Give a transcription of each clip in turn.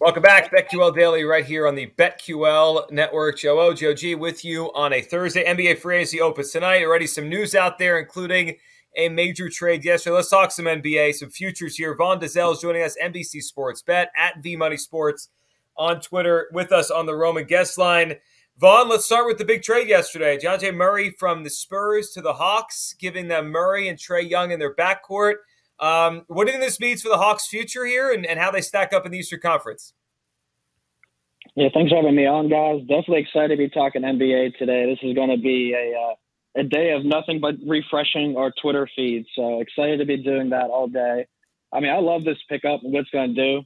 Welcome back, BetQL Daily, right here on the BetQL Network. Joe oh, O, Joe G, with you on a Thursday. NBA free agency opens tonight. Already some news out there, including a major trade yesterday. Let's talk some NBA, some futures here. Vaughn Dalzell is joining us, NBC Sports Bet at V Money Sports on Twitter, with us on the Roman guest line. Vaughn, let's start with the big trade yesterday. Dejounte Murray from the Spurs to the Hawks, giving them Murray and Trae Young in their backcourt. Um, what do you think this means for the Hawks' future here and, and how they stack up in the Eastern Conference? Yeah, thanks for having me on, guys. Definitely excited to be talking NBA today. This is going to be a uh, a day of nothing but refreshing our Twitter feed. So excited to be doing that all day. I mean, I love this pickup and what it's going to do.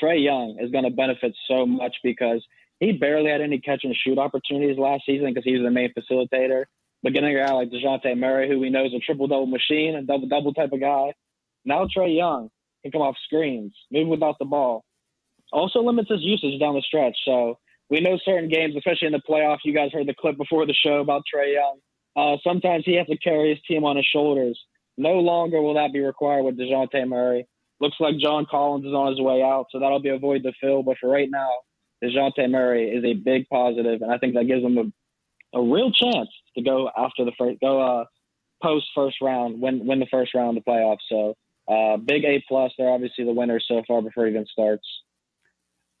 Trae Young is going to benefit so much because he barely had any catch and shoot opportunities last season because he was the main facilitator. But getting a guy like Dejounte Murray, who we know is a triple double machine, a double double type of guy, now Trae Young can come off screens, move without the ball. Also limits his usage down the stretch. So we know certain games, especially in the playoffs, you guys heard the clip before the show about Trae Young. Uh, sometimes he has to carry his team on his shoulders. No longer will that be required with DeJounte Murray. Looks like John Collins is on his way out, so that'll be a void to fill. But for right now, DeJounte Murray is a big positive, and I think that gives him a, a real chance to go after the first, go uh, post first round, win win the first round of the playoffs. So uh, big A plus. They're obviously the winners so far before even starts.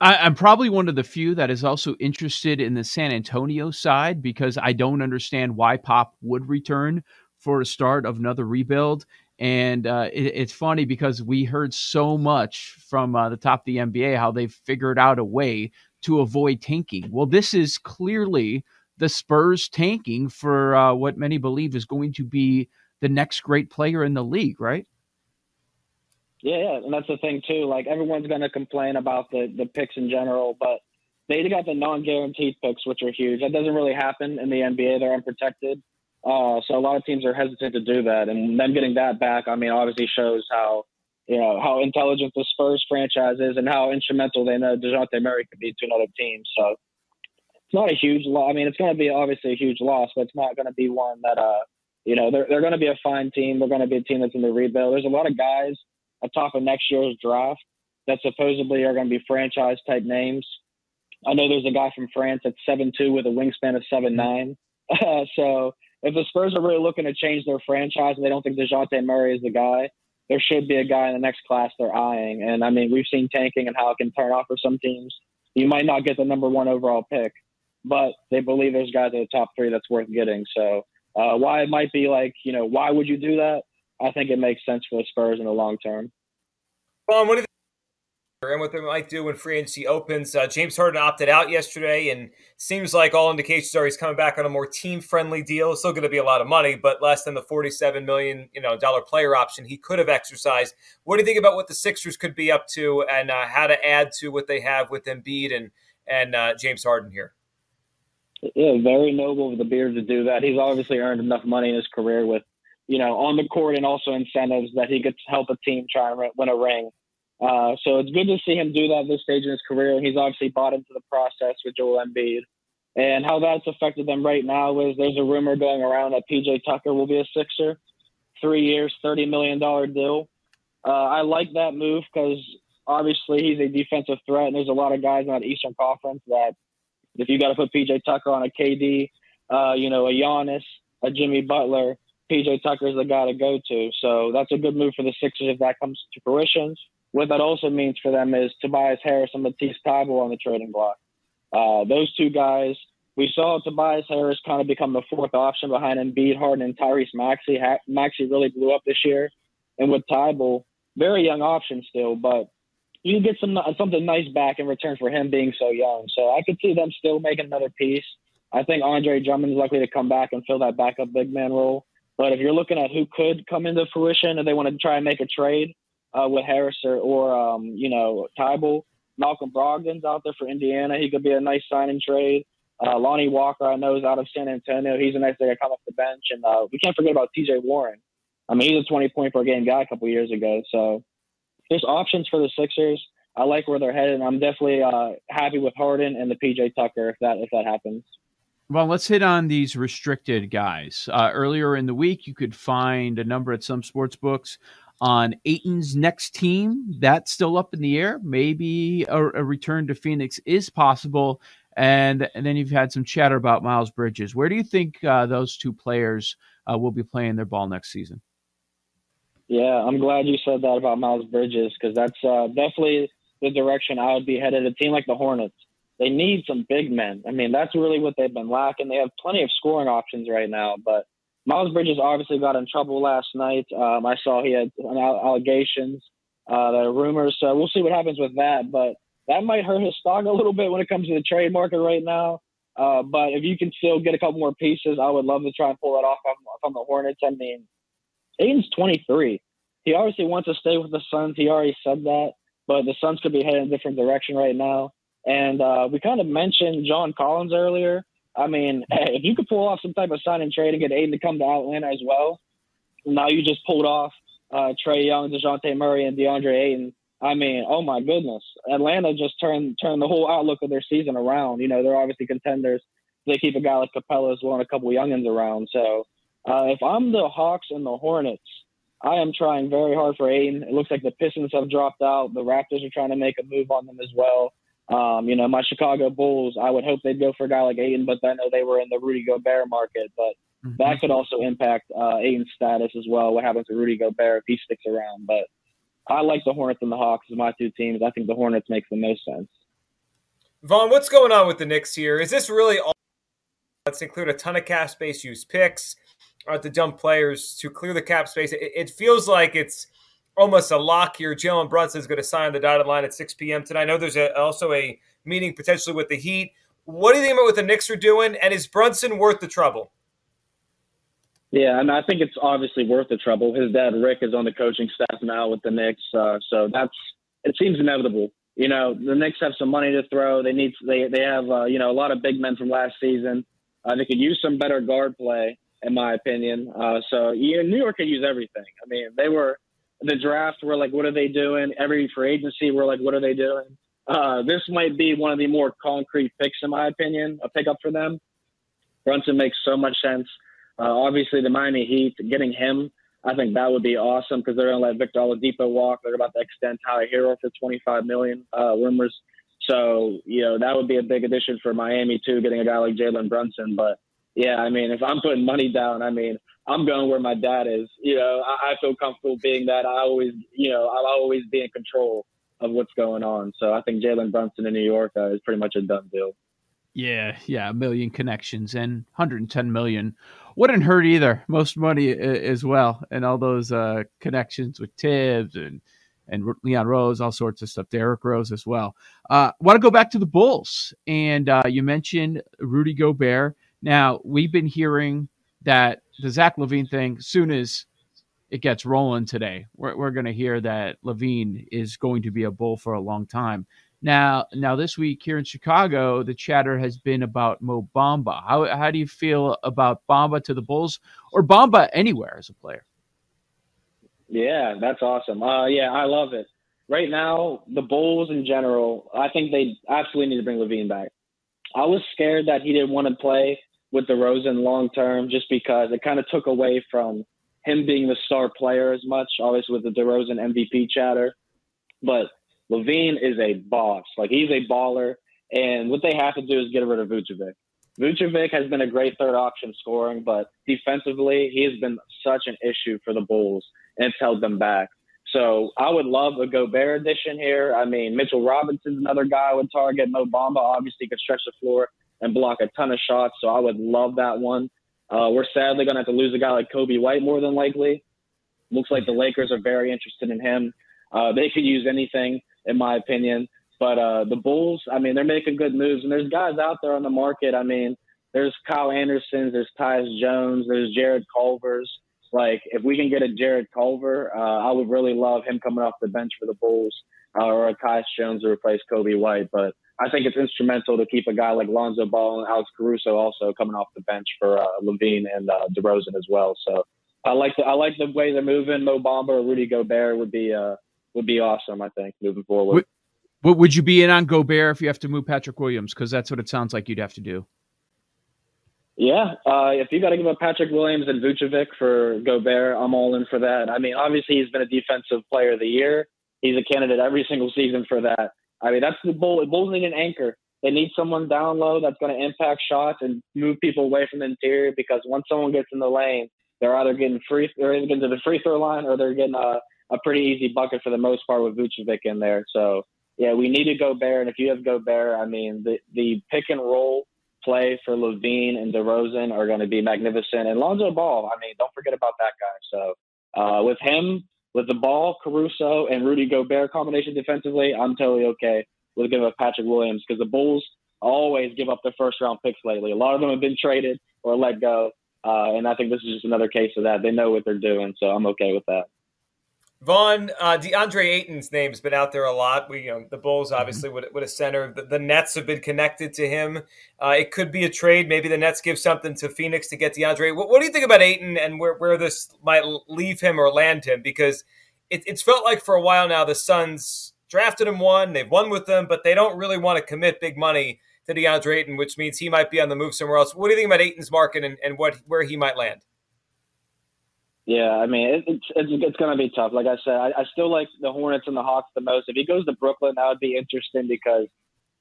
I, am probably one of the few that is also interested in the San Antonio side because I don't understand why Pop would return for a start of another rebuild. And uh, it, it's funny because we heard so much from uh, the top of the NBA how they've figured out a way to avoid tanking. Well, this is clearly the Spurs tanking for uh, what many believe is going to be the next great player in the league, right? Yeah, yeah, and that's the thing too. Like everyone's going to complain about the the picks in general, but they got the non-guaranteed picks, which are huge. That doesn't really happen in the NBA. They're unprotected, uh, so a lot of teams are hesitant to do that. And them getting that back, I mean, obviously shows how you know how intelligent the Spurs franchise is and how instrumental they know Dejounte Murray could be to another team. So it's not a huge loss. I mean, it's going to be obviously a huge loss, but it's not going to be one that uh, you know they're they're going to be a fine team. They're going to be a team that's in the rebuild. There's a lot of guys atop of next year's draft that supposedly are going to be franchise type names. I know there's a guy from France that's seven two with a wingspan of seven nine. Uh, so if the Spurs are really looking to change their franchise and they don't think Dejounte Murray is the guy, there should be a guy in the next class they're eyeing. And I mean, we've seen tanking and how it can turn off for some teams. You might not get the number one overall pick, but they believe there's guys at the top three that's worth getting. So uh, why it might be like, you know, why would you do that? I think it makes sense for the Spurs in the long term. What do think? And what they might do when free agency opens. Uh, James Harden opted out yesterday, and seems like all indications are he's coming back on a more team-friendly deal. It's still going to be a lot of money, but less than the forty-seven million you know dollar player option he could have exercised. What do you think about what the Sixers could be up to, and uh, how to add to what they have with Embiid and and uh, James Harden here? Yeah, very noble of the Beard to do that. He's obviously earned enough money in his career with you know, on the court and also incentives that he could help a team try and win a ring. Uh, so it's good to see him do that at this stage in his career. He's obviously bought into the process with Joel Embiid. And how that's affected them right now is there's a rumor going around that PJ Tucker will be a Sixer, three years, $30 million deal. Uh, I like that move because obviously he's a defensive threat, and there's a lot of guys in that Eastern Conference that if you got to put PJ Tucker on a KD, uh, you know, a Giannis, a Jimmy Butler, PJ Tucker is the guy to go to. So that's a good move for the Sixers if that comes to fruition. What that also means for them is Tobias Harris and Matisse Thybulle on the trading block. Uh, those two guys, we saw Tobias Harris kind of become the fourth option behind Embiid, Harden, and Tyrese Maxey. Maxey really blew up this year, and with Thybulle, very young option still, but you get some something nice back in return for him being so young. So I could see them still making another piece. I think Andre Drummond is likely to come back and fill that backup big man role. But if you're looking at who could come into fruition and they want to try and make a trade uh, with Harris or, or um, you know, Thybulle, Malcolm Brogdon's out there for Indiana. He could be a nice signing trade. Uh, Lonnie Walker, I know, is out of San Antonio. He's a nice guy to come off the bench. And uh, we can't forget about TJ Warren. I mean, he's a 20 point per game guy a couple years ago. So there's options for the Sixers. I like where they're headed. I'm definitely uh, happy with Harden and the PJ Tucker if that if that happens. Well, let's hit on these restricted guys. Uh, earlier in the week, you could find a number at some sports books on Ayton's next team. That's still up in the air. Maybe a, a return to Phoenix is possible. And, and, then you've had some chatter about Miles Bridges. Where do you think uh, those two players uh, will be playing their ball next season? Yeah, I'm glad you said that about Miles Bridges because that's uh, definitely the direction I would be headed. A team like the Hornets, they need some big men. I mean, that's really what they've been lacking. They have plenty of scoring options right now, but Miles Bridges obviously got in trouble last night. Um, I saw he had allegations, uh, the rumors. So we'll see what happens with that. But that might hurt his stock a little bit when it comes to the trade market right now. Uh, but if you can still get a couple more pieces, I would love to try and pull that off on from the Hornets. I mean, Ayton's 23. He obviously wants to stay with the Suns. He already said that, but the Suns could be heading a different direction right now. And uh, we kind of mentioned John Collins earlier. I mean, hey, if you could pull off some type of sign and trade and get Ayton to come to Atlanta as well, now you just pulled off uh, Trae Young, Dejounte Murray, and DeAndre Ayton. I mean, oh my goodness, Atlanta just turned turned the whole outlook of their season around. You know, they're obviously contenders. They keep a guy like Capela as well and a couple youngins around. So uh, if I'm the Hawks and the Hornets, I am trying very hard for Ayton. It looks like the Pistons have dropped out. The Raptors are trying to make a move on them as well. Um, you know, my Chicago Bulls, I would hope they'd go for a guy like Ayton, but I know they were in the Rudy Gobert market. But mm-hmm. that could also impact uh, Ayton's status as well. What happens to Rudy Gobert if he sticks around? But I like the Hornets and the Hawks as my two teams. I think the Hornets makes the most sense. Vaughn, what's going on with the Knicks here? Is this really all? Let's include a ton of cap space, use picks, or to dump players to clear the cap space. It, it feels like it's – almost a lock here. Jalen Brunson is going to sign the dotted line at 6 p.m. tonight. I know there's a, also a meeting potentially with the Heat. What do you think about what the Knicks are doing? And is Brunson worth the trouble? Yeah, mean, I think it's obviously worth the trouble. His dad Rick is on the coaching staff now with the Knicks, uh, so that's it seems inevitable. You know, the Knicks have some money to throw. They need they they have uh, you know a lot of big men from last season. Uh, they could use some better guard play, in my opinion. Uh, so yeah, New York could use everything. I mean, they were the draft, we're like, what are they doing? Every free agency, we're like, what are they doing? Uh, this might be one of the more concrete picks, in my opinion, a pickup for them. Brunson makes so much sense. Uh, obviously, the Miami Heat, getting him, I think that would be awesome because they're going to let Victor Oladipo walk. They're about to extend Tyler Herro for 25 million uh, rumors. So, you know, that would be a big addition for Miami, too, getting a guy like Jalen Brunson. But, yeah, I mean, if I'm putting money down, I mean, I'm going where my dad is. You know, I, I feel comfortable being that. I always, you know, I'll always be in control of what's going on. So I think Jalen Brunson in New York uh, is pretty much a done deal. Yeah, yeah, a million connections and 110 million wouldn't hurt either. Most money as well, and all those uh, connections with Thibs and and Leon Rose, all sorts of stuff. Derrick Rose as well. Uh, Want to go back to the Bulls, and uh, you mentioned Rudy Gobert. Now we've been hearing that the Zach LaVine thing, soon as it gets rolling today, we're, we're going to hear that LaVine is going to be a bull for a long time. Now, now this week here in Chicago, the chatter has been about Mo Bamba. How how do you feel about Bamba to the Bulls or Bamba anywhere as a player? Yeah, that's awesome. Uh, yeah, I love it. Right now, the Bulls in general, I think they absolutely need to bring LaVine back. I was scared that he didn't want to play with DeRozan long term, just because it kind of took away from him being the star player as much, obviously with the DeRozan MVP chatter. But LaVine is a boss. Like he's a baller. And what they have to do is get rid of Vucevic. Vucevic has been a great third option scoring, but defensively, he has been such an issue for the Bulls and it's held them back. So I would love a Gobert addition here. I mean, Mitchell Robinson's another guy I would target. Mo Bamba obviously could stretch the floor. And block a ton of shots. So I would love that one. Uh, we're sadly going to have to lose a guy like Coby White more than likely. Looks like the Lakers are very interested in him. Uh, they could use anything, in my opinion. But uh, the Bulls, I mean, they're making good moves, and there's guys out there on the market. I mean, there's Kyle Anderson, there's Tyus Jones, there's Jarrett Culver's. Like, if we can get a Jarrett Culver, uh, I would really love him coming off the bench for the Bulls, uh, or a Tyus Jones to replace Coby White. But I think it's instrumental to keep a guy like Lonzo Ball and Alex Caruso also coming off the bench for uh, LaVine and uh, DeRozan as well. So I like the I like the way they're moving. Mo Bamba or Rudy Gobert would be uh, would be awesome. I think moving forward. Would, would you be in on Gobert if you have to move Patrick Williams? Because that's what it sounds like you'd have to do. Yeah, uh, if you got to give up Patrick Williams and Vucevic for Gobert, I'm all in for that. I mean, obviously he's been a defensive player of the year. He's a candidate every single season for that. I mean, that's the Bulls. Bulls need an anchor. They need someone down low that's going to impact shots and move people away from the interior because once someone gets in the lane, they're either getting free, they're either getting to the free throw line or they're getting a, a pretty easy bucket for the most part with Vucevic in there. So yeah, we need to Gobert, and if you have Gobert, I mean the the pick and roll play for LaVine and DeRozan are going to be magnificent, and Lonzo Ball. I mean, don't forget about that guy. So uh, with him, with the ball, Caruso and Rudy Gobert combination defensively, I'm totally okay with giving up Patrick Williams because the Bulls always give up their first round picks lately. A lot of them have been traded or let go. Uh, and I think this is just another case of that. They know what they're doing, so I'm okay with that. Vaughn, uh, DeAndre Ayton's name's been out there a lot. We, you know, the Bulls mm-hmm. obviously mm-hmm. with, with a center. The, the, Nets have been connected to him. Uh, it could be a trade. Maybe the Nets give something to Phoenix to get DeAndre. What, what do you think about Ayton and where, where this might leave him or land him? Because it, it's felt like for a while now the Suns drafted him one, they've won with them, but they don't really want to commit big money to DeAndre Ayton, which means he might be on the move somewhere else. What do you think about Ayton's market and, and what where he might land? Yeah, I mean it, it's it's, it's going to be tough. Like I said, I, I still like the Hornets and the Hawks the most. If he goes to Brooklyn, that would be interesting because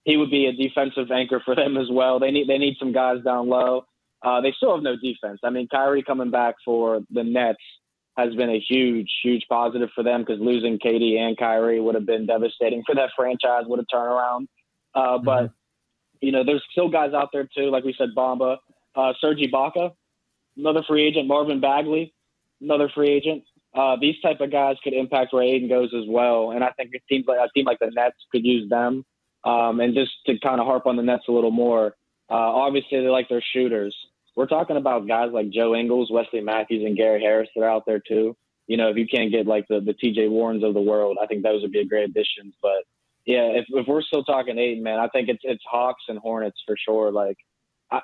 he would be a defensive anchor for them as well. They need they need some guys down low. Uh, they still have no defense. I mean, Kyrie coming back for the Nets has been a huge, huge positive for them because losing KD and Kyrie would have been devastating for that franchise. Would have turned around. Uh, mm-hmm. But you know, there's still guys out there too, like we said, Bamba, uh, Serge Ibaka, another free agent, Marvin Bagley, another free agent. Uh, these type of guys could impact where Ayton goes as well, and I think a team like a team like the Nets could use them. Um, and just to kind of harp on the Nets a little more, uh, obviously they like their shooters. We're talking about guys like Joe Ingles, Wesley Matthews, and Gary Harris that are out there too. You know, if you can't get like the the T.J. Warrens of the world, I think those would be a great additions. But yeah, if, if we're still talking Ayton, man, I think it's it's Hawks and Hornets for sure. Like,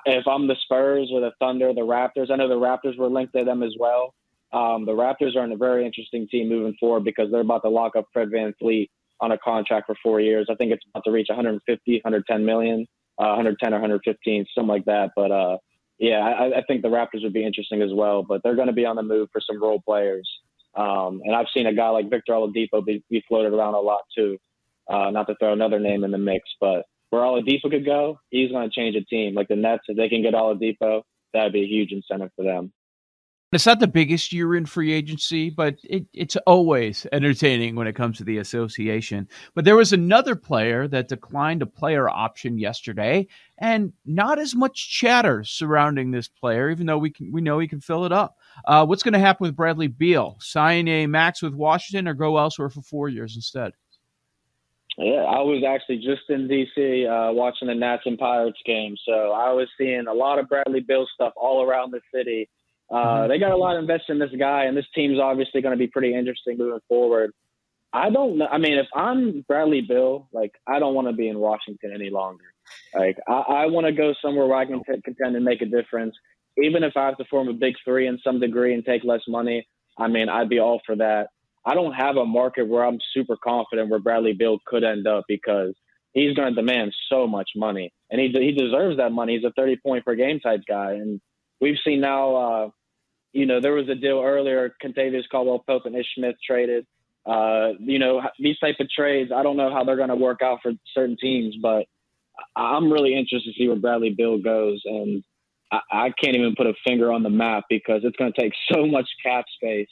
if I'm the Spurs or the Thunder, the Raptors, I know the Raptors were linked to them as well. Um, the Raptors are in a very interesting team moving forward because they're about to lock up Fred VanVleet on a contract for four years. I think it's about to reach 150, 110 million, uh, 110 or 115, something like that. But uh, yeah, I, I think the Raptors would be interesting as well. But they're going to be on the move for some role players. Um, and I've seen a guy like Victor Oladipo be, be floated around a lot too. Uh, not to throw another name in the mix, but where Oladipo could go, he's going to change a team. Like the Nets, if they can get Oladipo, that'd be a huge incentive for them. It's not the biggest year in free agency, but it, it's always entertaining when it comes to the association. But there was another player that declined a player option yesterday, and not as much chatter surrounding this player, even though we can we know he can fill it up. Uh, what's going to happen with Bradley Beal? Sign a max with Washington or go elsewhere for four years instead? Yeah, I was actually just in DC uh, watching the Nats and Pirates game, so I was seeing a lot of Bradley Beal stuff all around the city. Uh, mm-hmm. They got a lot invested in this guy, and this team's obviously going to be pretty interesting moving forward. I don't know. I mean, if I'm Bradley Beal, like I don't want to be in Washington any longer. Like I, I want to go somewhere where I can t- contend and make a difference, even if I have to form a big three in some degree and take less money. I mean, I'd be all for that. I don't have a market where I'm super confident where Bradley Beal could end up because he's going to demand so much money, and he he deserves that money. He's a 30 point per game type guy, and we've seen now. Uh, you know, there was a deal earlier. Kentavious Caldwell Pope and Ish Smith traded. Uh, you know, these type of trades. I don't know how they're going to work out for certain teams, but I'm really interested to see where Bradley Beal goes, and I, I can't even put a finger on the map because it's going to take so much cap space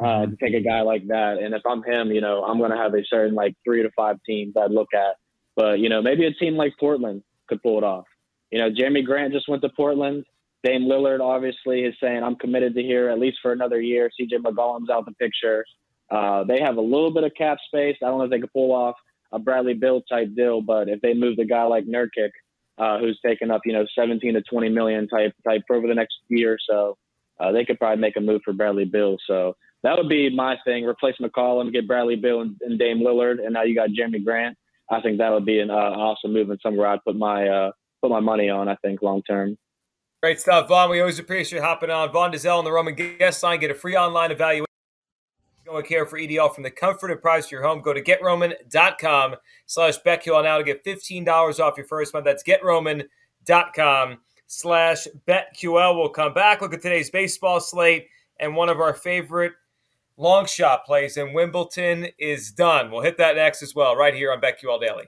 uh, mm-hmm. to take a guy like that. And if I'm him, you know, I'm going to have a certain like three to five teams I'd look at. But you know, maybe a team like Portland could pull it off. you know, Jerami Grant just went to Portland. Dame Lillard obviously is saying I'm committed to here at least for another year. CJ McCollum's out the picture. Uh, they have a little bit of cap space. I don't know if they could pull off a Bradley Beal type deal, but if they move the guy like Nurkic, uh, who's taking up you know 17 to 20 million type type over the next year or so, uh, they could probably make a move for Bradley Beal. So that would be my thing. Replace McCollum, get Bradley Beal and, and Dame Lillard, and now you got Jerami Grant. I think that would be an uh, awesome move and somewhere I'd put my uh, put my money on. I think long term. Great stuff, Vaughn. We always appreciate you hopping on. Vaughn Dalzell on the Roman guest line. Get a free online evaluation. Going care for EDL from the comfort and price of your home. Go to getroman.com slash BetQL now to get $15 off your first month. That's getroman.com slash BetQL. We'll come back, look at today's baseball slate, and one of our favorite long shot plays in Wimbledon is done. We'll hit that next as well, right here on BetQL Daily.